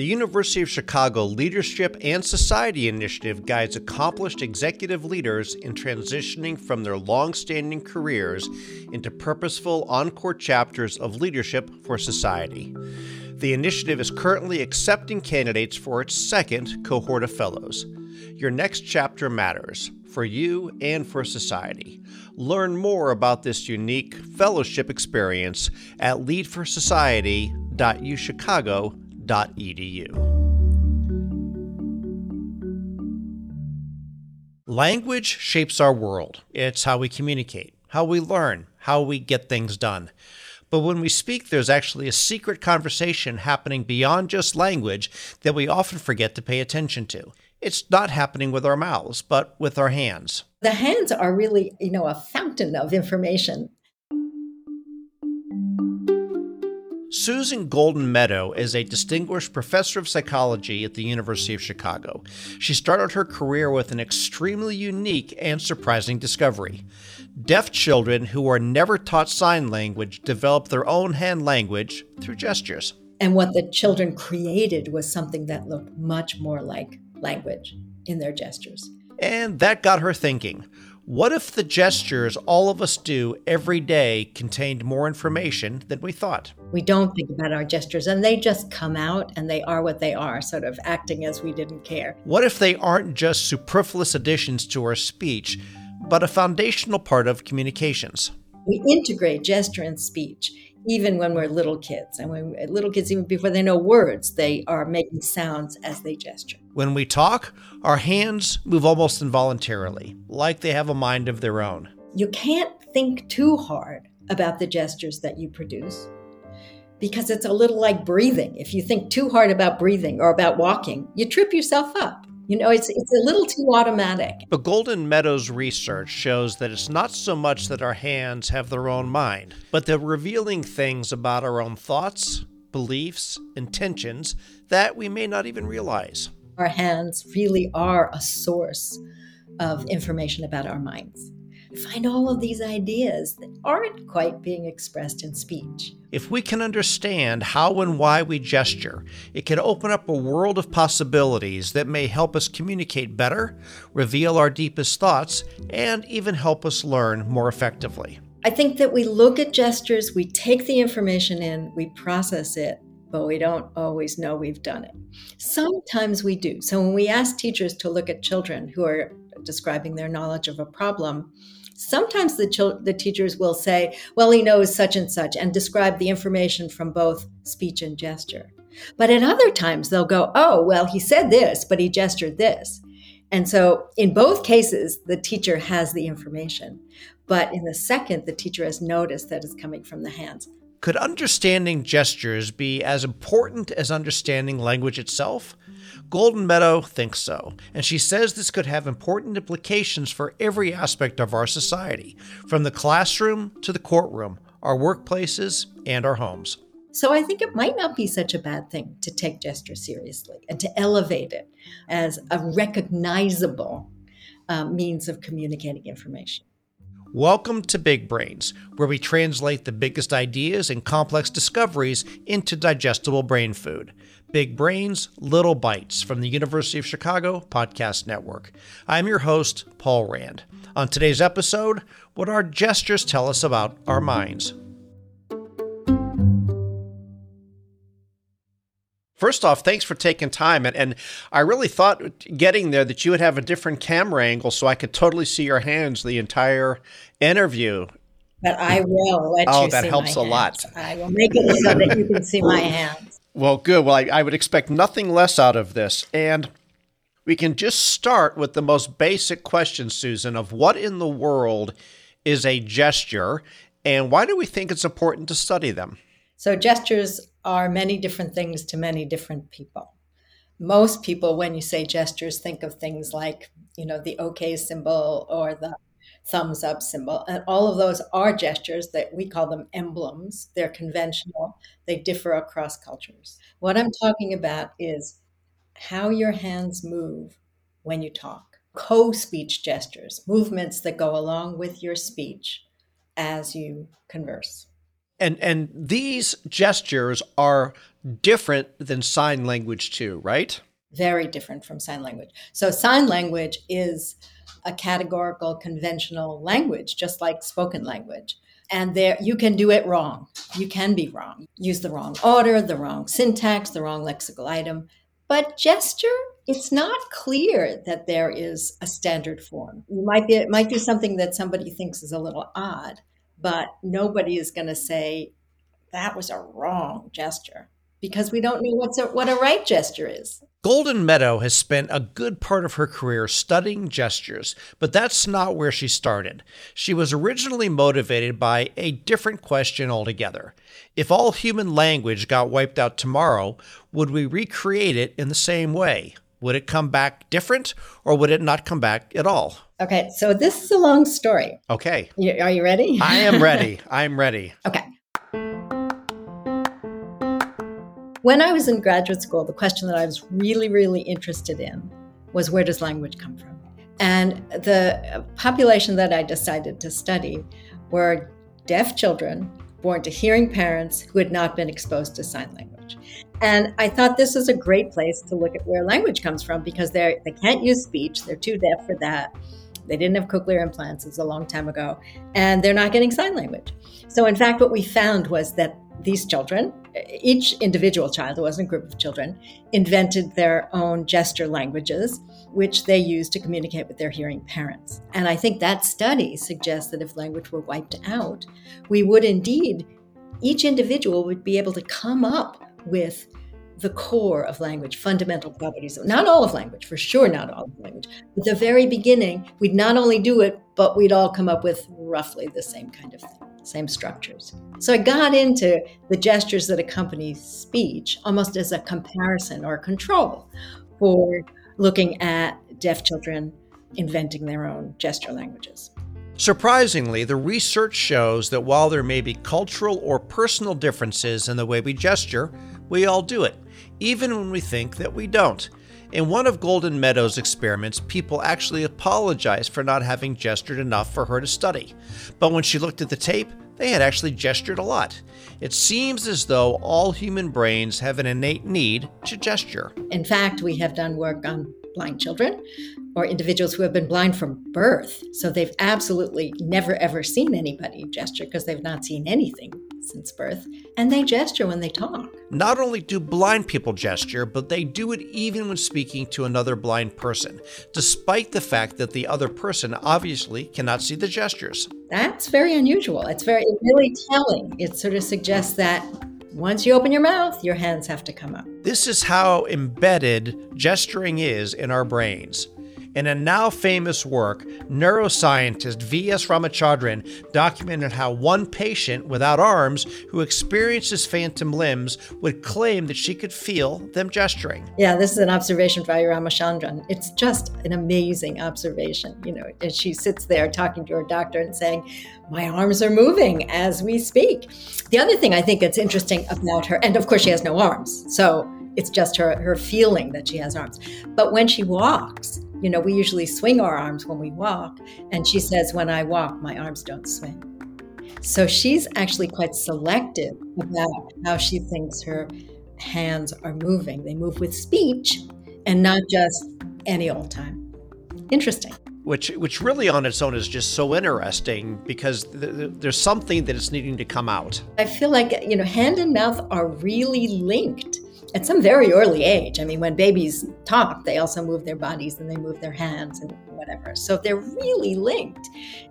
The University of Chicago Leadership and Society Initiative guides accomplished executive leaders in transitioning from their long standing careers into purposeful encore chapters of leadership for society. The initiative is currently accepting candidates for its second cohort of fellows. Your next chapter matters for you and for society. Learn more about this unique fellowship experience at leadforSociety.uchicago.edu. Language shapes our world. It's how we communicate, how we learn, how we get things done. But when we speak, there's actually a secret conversation happening beyond just language that we often forget to pay attention to. It's not happening with our mouths, but with our hands. The hands are really, you know, a fountain of information. Susan Goldin-Meadow is a distinguished professor of psychology at the University of Chicago. She started her career with an extremely unique and surprising discovery. Deaf children who are never taught sign language develop their own hand language through gestures. And what the children created was something that looked much more like language in their gestures. And that got her thinking. What if the gestures all of us do every day contained more information than we thought? We don't think about our gestures and they just come out and they are what they are, sort of acting as we didn't care. What if they aren't just superfluous additions to our speech, but a foundational part of communications? We integrate gesture and speech even when we're little kids. And when little kids, even before they know words, they are making sounds as they gesture. When we talk, our hands move almost involuntarily, like they have a mind of their own. You can't think too hard about the gestures that you produce because it's a little like breathing. If you think too hard about breathing or about walking, you trip yourself up. You know, it's, it's a little too automatic. But Goldin-Meadow's research shows that it's not so much that our hands have their own mind, but they're revealing things about our own thoughts, beliefs, intentions that we may not even realize. Our hands really are a source of information about our minds find all of these ideas that aren't quite being expressed in speech. If we can understand how and why we gesture, it can open up a world of possibilities that may help us communicate better, reveal our deepest thoughts, and even help us learn more effectively. I think that we look at gestures, we take the information in, we process it, but we don't always know we've done it. Sometimes we do. So when we ask teachers to look at children who are describing their knowledge of a problem, Sometimes the, chil- the teachers will say, well, he knows such and such, and describe the information from both speech and gesture. But at other times, they'll go, oh, well, he said this, but he gestured this. And so in both cases, the teacher has the information. But in the second, the teacher has noticed that it's coming from the hands. Could understanding gestures be as important as understanding language itself? Goldin-Meadow thinks so, and she says this could have important implications for every aspect of our society, from the classroom to the courtroom, our workplaces, and our homes. So I think it might not be such a bad thing to take gesture seriously and to elevate it as a recognizable um, means of communicating information. Welcome to Big Brains, where we translate the biggest ideas and complex discoveries into digestible brain food. Big Brains, Little Bites from the University of Chicago Podcast Network. I'm your host, Paul Rand. On today's episode, what our gestures tell us about our minds. First off, thanks for taking time. And, and I really thought getting there that you would have a different camera angle so I could totally see your hands the entire interview. But I will let oh, you that helps a lot. I will make it so that you can see my hands. Well, good. Well, I, I would expect nothing less out of this. And we can just start with the most basic question, Susan, of what in the world is a gesture and why do we think it's important to study them? So, gestures are many different things to many different people. Most people, when you say gestures, think of things like, you know, the OK symbol or the thumbs up symbol. And all of those are gestures that we call them emblems. They're conventional, they differ across cultures. What I'm talking about is how your hands move when you talk. Co speech gestures, movements that go along with your speech as you converse. And and these gestures are different than sign language too, right? Very different from sign language. So sign language is a categorical conventional language just like spoken language. And there you can do it wrong. You can be wrong. Use the wrong order the wrong syntax the wrong lexical item. But gesture it's not clear that there is a standard form. You might be it might do something that somebody thinks is a little odd but nobody is going to say that was a wrong gesture because we don't know what's a, what a right gesture is Goldin-Meadow has spent a good part of her career studying gestures, but that's not where she started. She was originally motivated by a different question altogether. If all human language got wiped out tomorrow, would we recreate it in the same way? Would it come back different or would it not come back at all? Okay, so this is a long story. Okay. are you ready? I am ready. I'm ready. Okay. When I was in graduate school, the question that I was really, really interested in was where does language come from? And the population that I decided to study were deaf children born to hearing parents who had not been exposed to sign language. And I thought this is a great place to look at where language comes from because they they can't use speech, they're too deaf for that. They didn't have cochlear implants, it's a long time ago, and they're not getting sign language. So, in fact, what we found was that these children, each individual child, it wasn't a group of children, invented their own gesture languages, which they used to communicate with their hearing parents. And I think that study suggests that if language were wiped out, we would indeed, each individual would be able to come up with the core of language, fundamental properties. Not all of language, for sure, not all of language. At the very beginning, we'd not only do it, but we'd all come up with roughly the same kind of thing, same structures. So I got into the gestures that accompany speech almost as a comparison or control for looking at deaf children inventing their own gesture languages. Surprisingly, the research shows that while there may be cultural or personal differences in the way we gesture, we all do it even when we think that we don't. In one of Goldin-Meadow's experiments, people actually apologized for not having gestured enough for her to study. But when she looked at the tape, they had actually gestured a lot. It seems as though all human brains have an innate need to gesture. In fact, we have done work on blind children or individuals who have been blind from birth. So they've absolutely never ever seen anybody gesture because they've not seen anything since birth. And they gesture when they talk. Not only do blind people gesture, but they do it even when speaking to another blind person, despite the fact that the other person obviously cannot see the gestures. That's very unusual. It's very really telling. It sort of suggests that once you open your mouth, your hands have to come up. This is how embedded gesturing is in our brains. In a now famous work, neuroscientist V.S. Ramachandran documented how one patient without arms who experiences phantom limbs would claim that she could feel them gesturing. Yeah, this is an observation by Ramachandran. It's just an amazing observation. You know, and she sits there talking to her doctor and saying, My arms are moving as we speak. The other thing I think that's interesting about her, and of course, she has no arms. So it's just her, her feeling that she has arms. But when she walks, you know, we usually swing our arms when we walk. And she says, when I walk, my arms don't swing. So she's actually quite selective about how she thinks her hands are moving. They move with speech and not just any old time. Interesting. Which, which really on its own is just so interesting because th- th- there's something that is needing to come out. I feel like, you know, hand and mouth are really linked at some very early age. I mean, when babies talk, they also move their bodies and they move their hands and whatever. So they're really linked.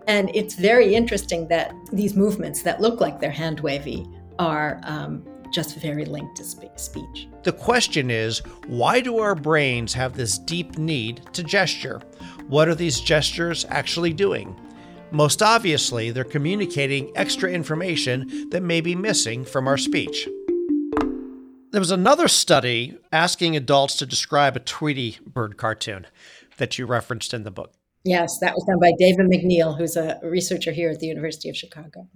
And it's very interesting that these movements that look like they're hand wavy are um, just very linked to spe- speech. The question is why do our brains have this deep need to gesture? What are these gestures actually doing? Most obviously, they're communicating extra information that may be missing from our speech. There was another study asking adults to describe a Tweety bird cartoon that you referenced in the book. Yes, that was done by David McNeill, who's a researcher here at the University of Chicago.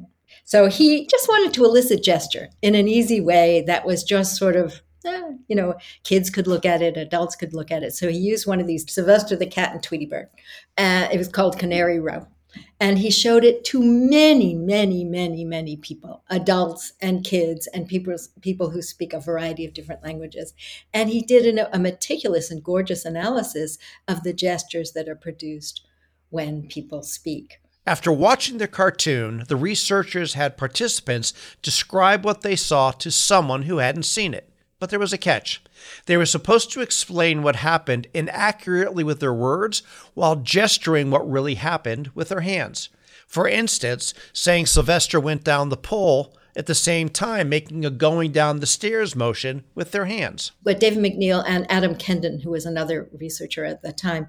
So he just wanted to elicit gesture in an easy way that was just sort of, eh, you know, kids could look at it, adults could look at it. So he used one of these Sylvester the cat and Tweety bird. Uh, it was called Canary Row. And he showed it to many, many, many, many people, adults and kids and people, people who speak a variety of different languages. And he did an, a meticulous and gorgeous analysis of the gestures that are produced when people speak. After watching the cartoon, the researchers had participants describe what they saw to someone who hadn't seen it. But there was a catch. They were supposed to explain what happened inaccurately with their words while gesturing what really happened with their hands. For instance, saying Sylvester went down the pole at the same time making a going down the stairs motion with their hands. What David McNeill and Adam Kendon, who was another researcher at the time,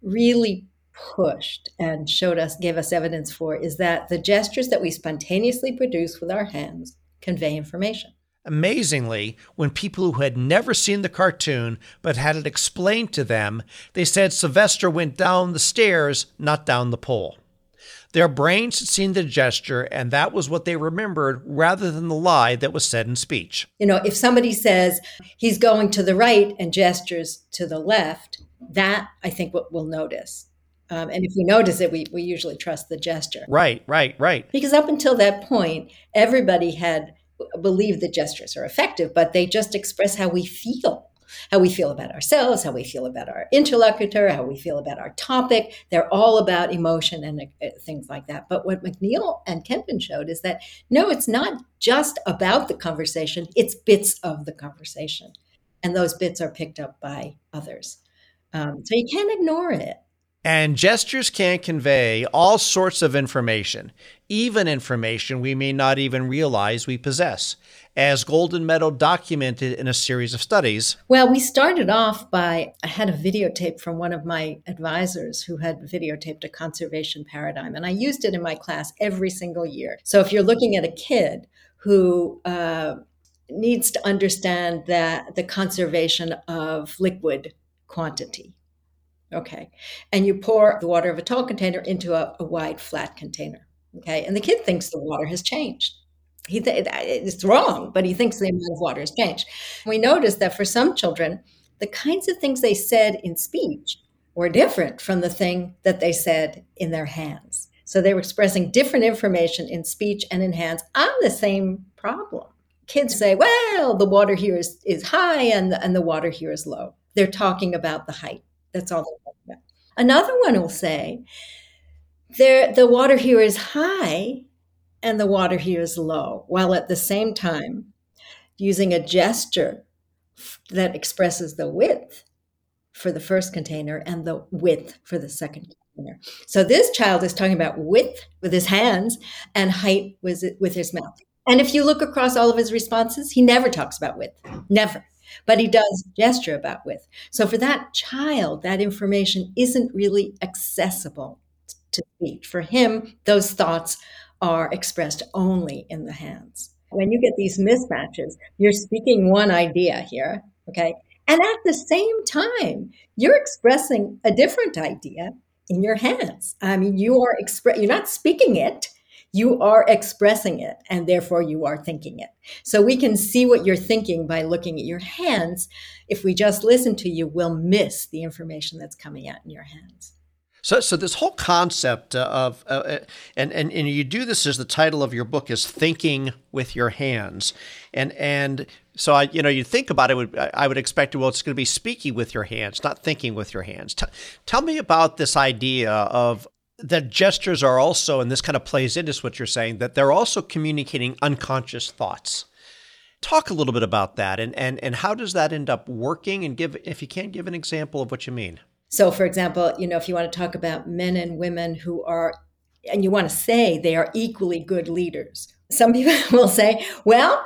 really pushed and showed us, gave us evidence for, is that the gestures that we spontaneously produce with our hands convey information. Amazingly, when people who had never seen the cartoon but had it explained to them, they said Sylvester went down the stairs, not down the pole. Their brains had seen the gesture, and that was what they remembered rather than the lie that was said in speech. You know, if somebody says he's going to the right and gestures to the left, that I think what we'll notice. Um, and if we notice it, we, we usually trust the gesture. Right, right, right. Because up until that point, everybody had believe the gestures are effective, but they just express how we feel how we feel about ourselves, how we feel about our interlocutor, how we feel about our topic. They're all about emotion and uh, things like that. But what McNeill and Kendon showed is that no, it's not just about the conversation, it's bits of the conversation. And those bits are picked up by others. Um, so you can't ignore it. And gestures can convey all sorts of information, even information we may not even realize we possess, as Goldin-Meadow documented in a series of studies. Well, we started off by I had a videotape from one of my advisors who had videotaped a conservation paradigm, and I used it in my class every single year. So if you're looking at a kid who uh, needs to understand that the conservation of liquid quantity Okay. And you pour the water of a tall container into a, a wide, flat container. Okay. And the kid thinks the water has changed. He th- it's wrong, but he thinks the amount of water has changed. We noticed that for some children, the kinds of things they said in speech were different from the thing that they said in their hands. So they were expressing different information in speech and in hands on the same problem. Kids say, well, the water here is, is high and and the water here is low. They're talking about the height. That's all Another one will say, there, the water here is high and the water here is low, while at the same time using a gesture that expresses the width for the first container and the width for the second container. So this child is talking about width with his hands and height with, with his mouth. And if you look across all of his responses, he never talks about width, never but he does gesture about with. So for that child, that information isn't really accessible to speech. For him, those thoughts are expressed only in the hands. When you get these mismatches, you're speaking one idea here, okay? And at the same time, you're expressing a different idea in your hands. I mean, you are express you're not speaking it, you are expressing it and therefore you are thinking it. So we can see what you're thinking by looking at your hands. If we just listen to you, we'll miss the information that's coming out in your hands. So, so this whole concept of, uh, uh, and, and, and you do this as the title of your book is thinking with your hands. And, and so I, you know, you think about it, I would expect, well, it's going to be speaking with your hands, not thinking with your hands. T- tell me about this idea of that gestures are also, and this kind of plays into what you're saying, that they're also communicating unconscious thoughts. Talk a little bit about that and, and, and how does that end up working? And give, if you can't give an example of what you mean. So, for example, you know, if you want to talk about men and women who are, and you want to say they are equally good leaders, some people will say, well,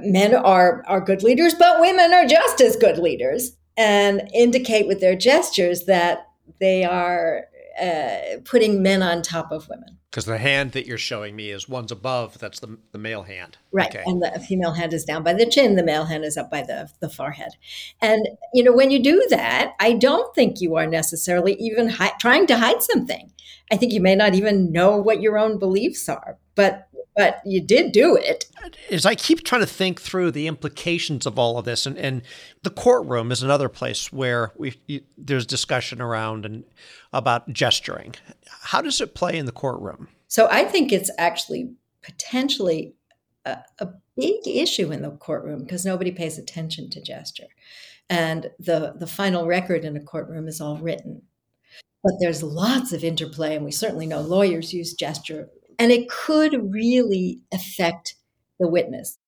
men are, are good leaders, but women are just as good leaders, and indicate with their gestures that they are uh, putting men on top of women. Because the hand that you're showing me is one's above. That's the, the male hand. Right. Okay. And the female hand is down by the chin. The male hand is up by the, the forehead. And, you know, when you do that, I don't think you are necessarily even hi- trying to hide something. I think you may not even know what your own beliefs are. But but you did do it. As I keep trying to think through the implications of all of this, and, and the courtroom is another place where we there's discussion around and about gesturing. How does it play in the courtroom? So I think it's actually potentially a, a big issue in the courtroom because nobody pays attention to gesture, and the the final record in a courtroom is all written. But there's lots of interplay, and we certainly know lawyers use gesture and it could really affect the witness.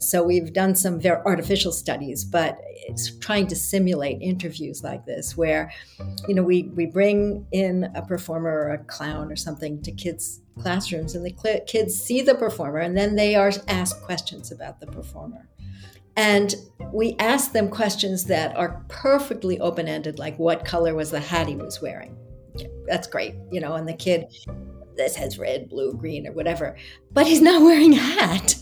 So we've done some very artificial studies, but it's trying to simulate interviews like this, where, you know, we we bring in a performer or a clown or something to kids' classrooms, and the cl- kids see the performer, and then they are asked questions about the performer, and we ask them questions that are perfectly open ended, like what color was the hat he was wearing, that's great, you know, and the kid this has red, blue, green, or whatever, but he's not wearing a hat.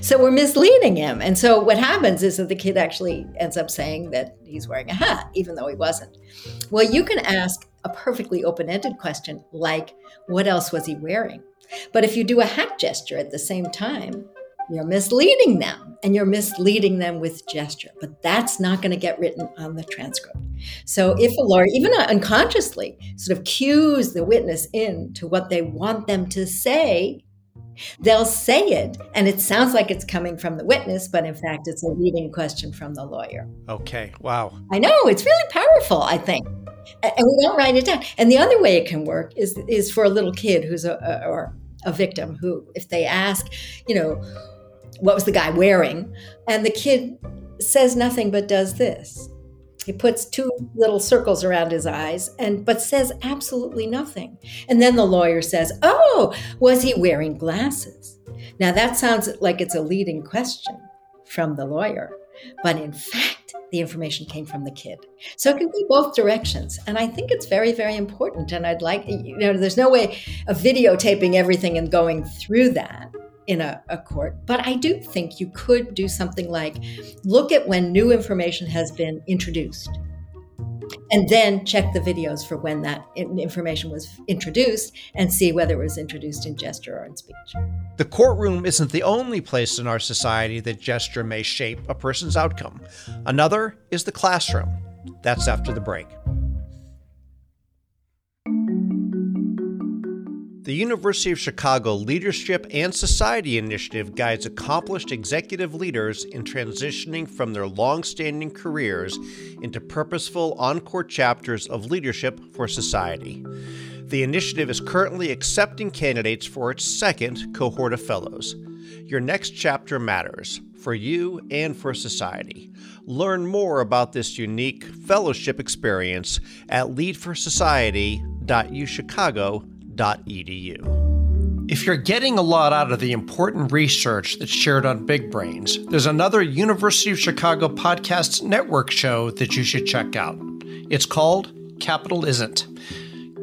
So we're misleading him. And so what happens is that the kid actually ends up saying that he's wearing a hat, even though he wasn't. Well, you can ask a perfectly open ended question like, what else was he wearing? But if you do a hat gesture at the same time, you're misleading them and you're misleading them with gesture, but that's not going to get written on the transcript. So if a lawyer, even unconsciously, sort of cues the witness in to what they want them to say, they'll say it and it sounds like it's coming from the witness, but in fact, it's a leading question from the lawyer. Okay, wow. I know, it's really powerful, I think. And we don't write it down. And the other way it can work is, is for a little kid who's a, a or a victim who, if they ask, you know, what was the guy wearing? And the kid says nothing but does this. He puts two little circles around his eyes and but says absolutely nothing. And then the lawyer says, "Oh, was he wearing glasses?" Now that sounds like it's a leading question from the lawyer, but in fact, the information came from the kid. So it can go both directions. And I think it's very, very important. And I'd like, you know, there's no way of videotaping everything and going through that in a, a, court. But I do think you could do something like look at when new information has been introduced and then check the videos for when that information was introduced and see whether it was introduced in gesture or in speech. The courtroom isn't the only place in our society that gesture may shape a person's outcome. Another is the classroom. That's after the break. The University of Chicago Leadership and Society Initiative guides accomplished executive leaders in transitioning from their long standing careers into purposeful encore chapters of leadership for society. The initiative is currently accepting candidates for its second cohort of fellows. Your next chapter matters for you and for society. Learn more about this unique fellowship experience at leadforsociety.uchicago.com If you're getting a lot out of the important research that's shared on Big Brains, there's another University of Chicago podcast network show that you should check out. It's called Capital Isn't.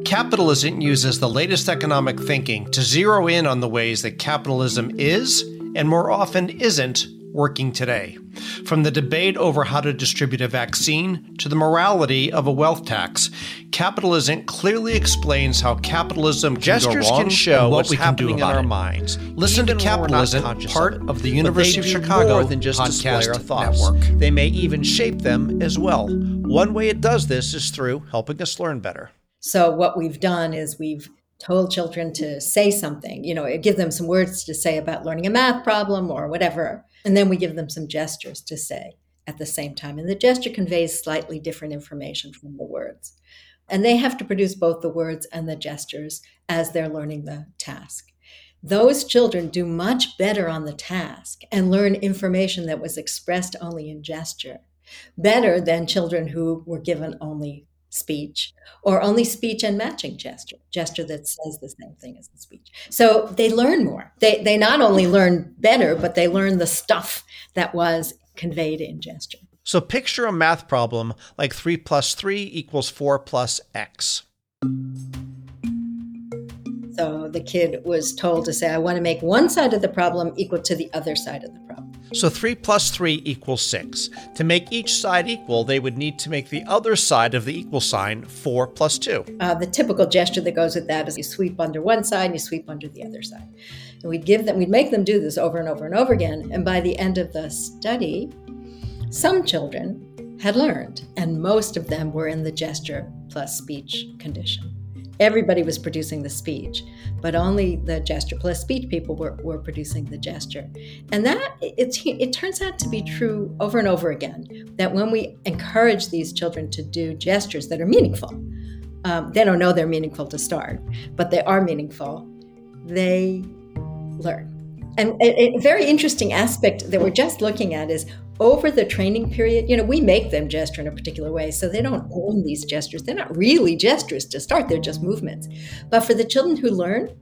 Capital Isn't uses the latest economic thinking to zero in on the ways that capitalism is, and more often isn't, working today. From the debate over how to distribute a vaccine to the morality of a wealth tax, capitalism clearly explains how capitalism can gestures can show what what's we happening can do in our it. minds. Listen to Capitalism, part of, of the University of Chicago more than just podcast our thoughts. network. They may even shape them as well. One way it does this is through helping us learn better. So what we've done is we've told children to say something, you know, give them some words to say about learning a math problem or whatever. And then we give them some gestures to say at the same time. And the gesture conveys slightly different information from the words. And they have to produce both the words and the gestures as they're learning the task. Those children do much better on the task and learn information that was expressed only in gesture, better than children who were given only speech or only speech and matching gesture gesture that says the same thing as the speech. So they learn more. They they not only learn better but they learn the stuff that was conveyed in gesture. So picture a math problem like 3 plus 3 equals 4 plus x. So the kid was told to say, I want to make one side of the problem equal to the other side of the problem. So 3 plus 3 equals 6. To make each side equal, they would need to make the other side of the equal sign 4 plus 2. Uh, the typical gesture that goes with that is you sweep under one side and you sweep under the other side. And we'd give them, we'd make them do this over and over and over again. And by the end of the study, some children had learned, and most of them were in the gesture plus speech condition everybody was producing the speech, but only the gesture plus speech people were, were producing the gesture. And that it, it turns out to be true over and over again that when we encourage these children to do gestures that are meaningful, um, they don't know they're meaningful to start, but they are meaningful, they learn. And a, a very interesting aspect that we're just looking at is over the training period, you know, we make them gesture in a particular way. So they don't own these gestures. They're not really gestures to start, they're just movements. But for the children who learn,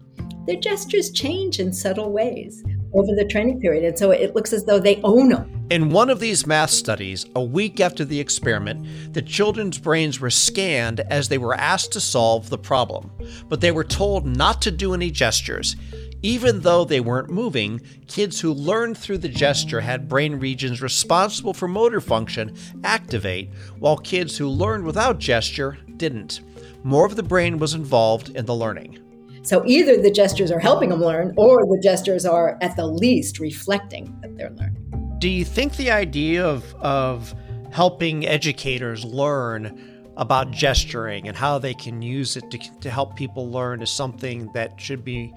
their gestures change in subtle ways over the training period. And so it looks as though they own them. In one of these math studies, a week after the experiment, the children's brains were scanned as they were asked to solve the problem, but they were told not to do any gestures. Even though they weren't moving, kids who learned through the gesture had brain regions responsible for motor function activate, while kids who learned without gesture didn't. More of the brain was involved in the learning. So either the gestures are helping them learn, or the gestures are at the least reflecting that they're learning. Do you think the idea of, of helping educators learn about gesturing and how they can use it to, to help people learn is something that should be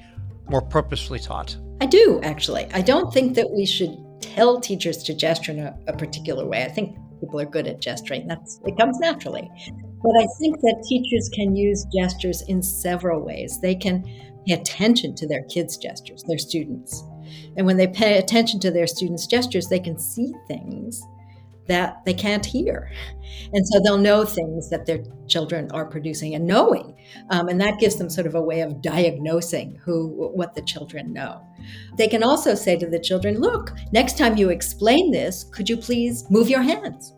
more purposefully taught? I do, actually. I don't think that we should tell teachers to gesture in a, a particular way. I think people are good at gesturing. That's it comes naturally. But I think that teachers can use gestures in several ways. They can pay attention to their kids' gestures, their students. And when they pay attention to their students' gestures, they can see things that they can't hear. And so they'll know things that their children are producing and knowing. Um, and that gives them sort of a way of diagnosing who what the children know. They can also say to the children, look, next time you explain this, could you please move your hands?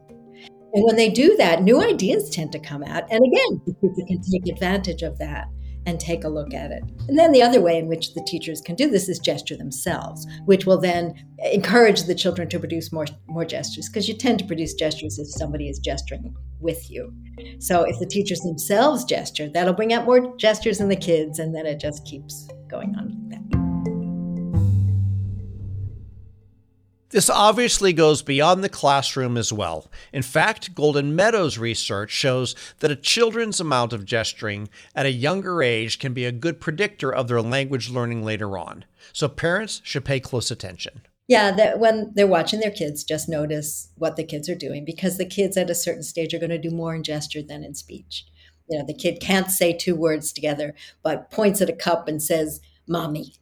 And when they do that, new ideas tend to come out. And again, the can take advantage of that and take a look at it. And then the other way in which the teachers can do this is gesture themselves, which will then encourage the children to produce more more gestures because you tend to produce gestures if somebody is gesturing with you. So if the teachers themselves gesture, that'll bring out more gestures in the kids and then it just keeps going on like that. This obviously goes beyond the classroom as well. In fact, Goldin-Meadow's research shows that a children's amount of gesturing at a younger age can be a good predictor of their language learning later on. So parents should pay close attention. Yeah, that when they're watching their kids, just notice what the kids are doing because the kids at a certain stage are going to do more in gesture than in speech. You know, the kid can't say two words together, but points at a cup and says, Mommy.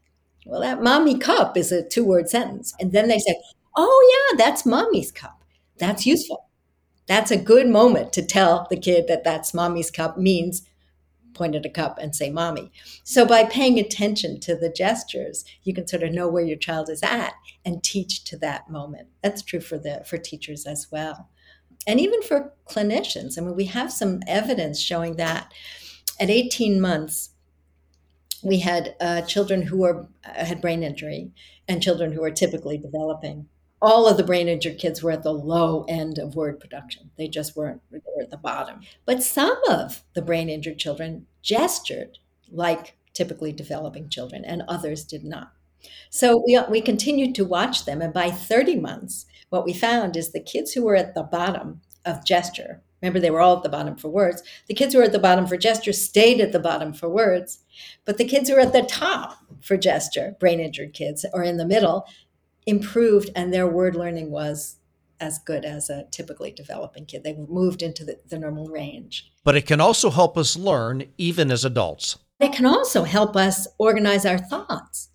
Well, that mommy cup is a two word sentence. And then they say, oh, yeah, that's mommy's cup. That's useful. That's a good moment to tell the kid that that's mommy's cup means point at a cup and say mommy. So by paying attention to the gestures, you can sort of know where your child is at and teach to that moment. That's true for the for teachers as well. And even for clinicians. I mean, we have some evidence showing that at 18 months, we had uh, children who were had brain injury and children who are typically developing all of the brain injured kids were at the low end of word production. They just weren't, they were at the bottom. But some of the brain injured children gestured like typically developing children, and others did not. So we, we continued to watch them. And by 30 months, what we found is the kids who were at the bottom of gesture, remember they were all at the bottom for words, the kids who were at the bottom for gesture stayed at the bottom for words. But the kids who were at the top for gesture, brain injured kids, or in the middle, improved and their word learning was as good as a typically developing kid. They moved into the, the, normal range. But it can also help us learn even as adults. It can also help us organize our thoughts.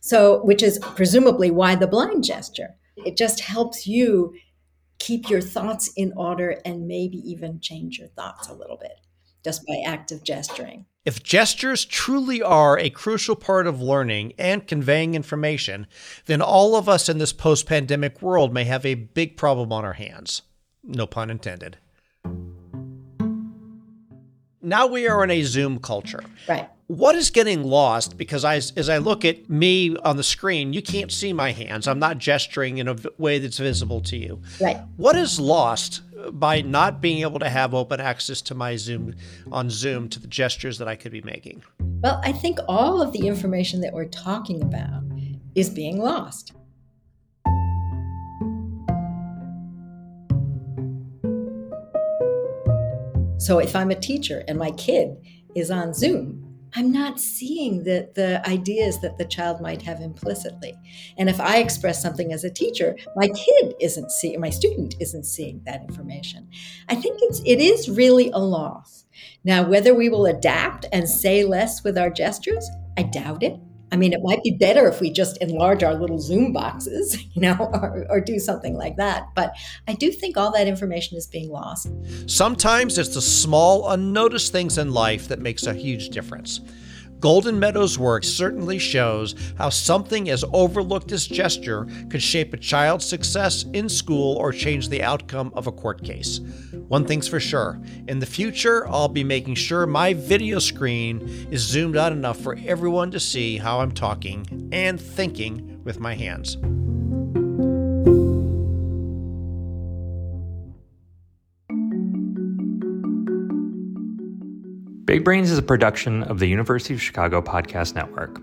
So, which is presumably why the blind gesture. It just helps you keep your thoughts in order and maybe even change your thoughts a little bit just by active gesturing. If gestures truly are a crucial part of learning and conveying information, then all of us in this post pandemic world may have a big problem on our hands. No pun intended. Now we are in a Zoom culture. Right. what is getting lost because I, as I look at me on the screen you can't see my hands i'm not gesturing in a way that's visible to you right what is lost by not being able to have open access to my zoom on zoom to the gestures that i could be making. Well i think all of the information that we're talking about is being lost. So if i'm a teacher and my kid is on zoom I'm not seeing the, the ideas that the child might have implicitly. And if I express something as a teacher, my kid isn't seeing, my student isn't seeing that information. I think it's it is really a loss. Now, whether we will adapt and say less with our gestures, I doubt it. I mean, it might be better if we just enlarge our little Zoom boxes, you know, or, or, do something like that. But I do think all that information is being lost. Sometimes it's the small, unnoticed things in life that makes a huge difference. Goldin-Meadow's work certainly shows how something as overlooked as gesture could shape a child's success in school or change the outcome of a court case. One thing's for sure in the future, I'll be making sure my video screen is zoomed out enough for everyone to see how I'm talking and thinking with my hands. Big Brains is a production of the University of Chicago Podcast Network.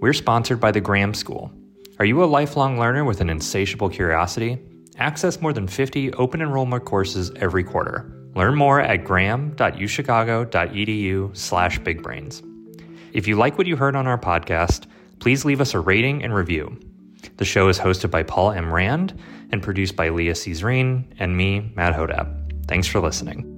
We're sponsored by the Graham School. Are you a lifelong learner with an insatiable curiosity? Access more than 50 open enrollment courses every quarter. Learn more at graham.uchicago.edu slash bigbrains. If you like what you heard on our podcast, please leave us a rating and review. The show is hosted by Paul M. Rand and produced by Leah Cesarine and me, Matt Hodapp. Thanks for listening.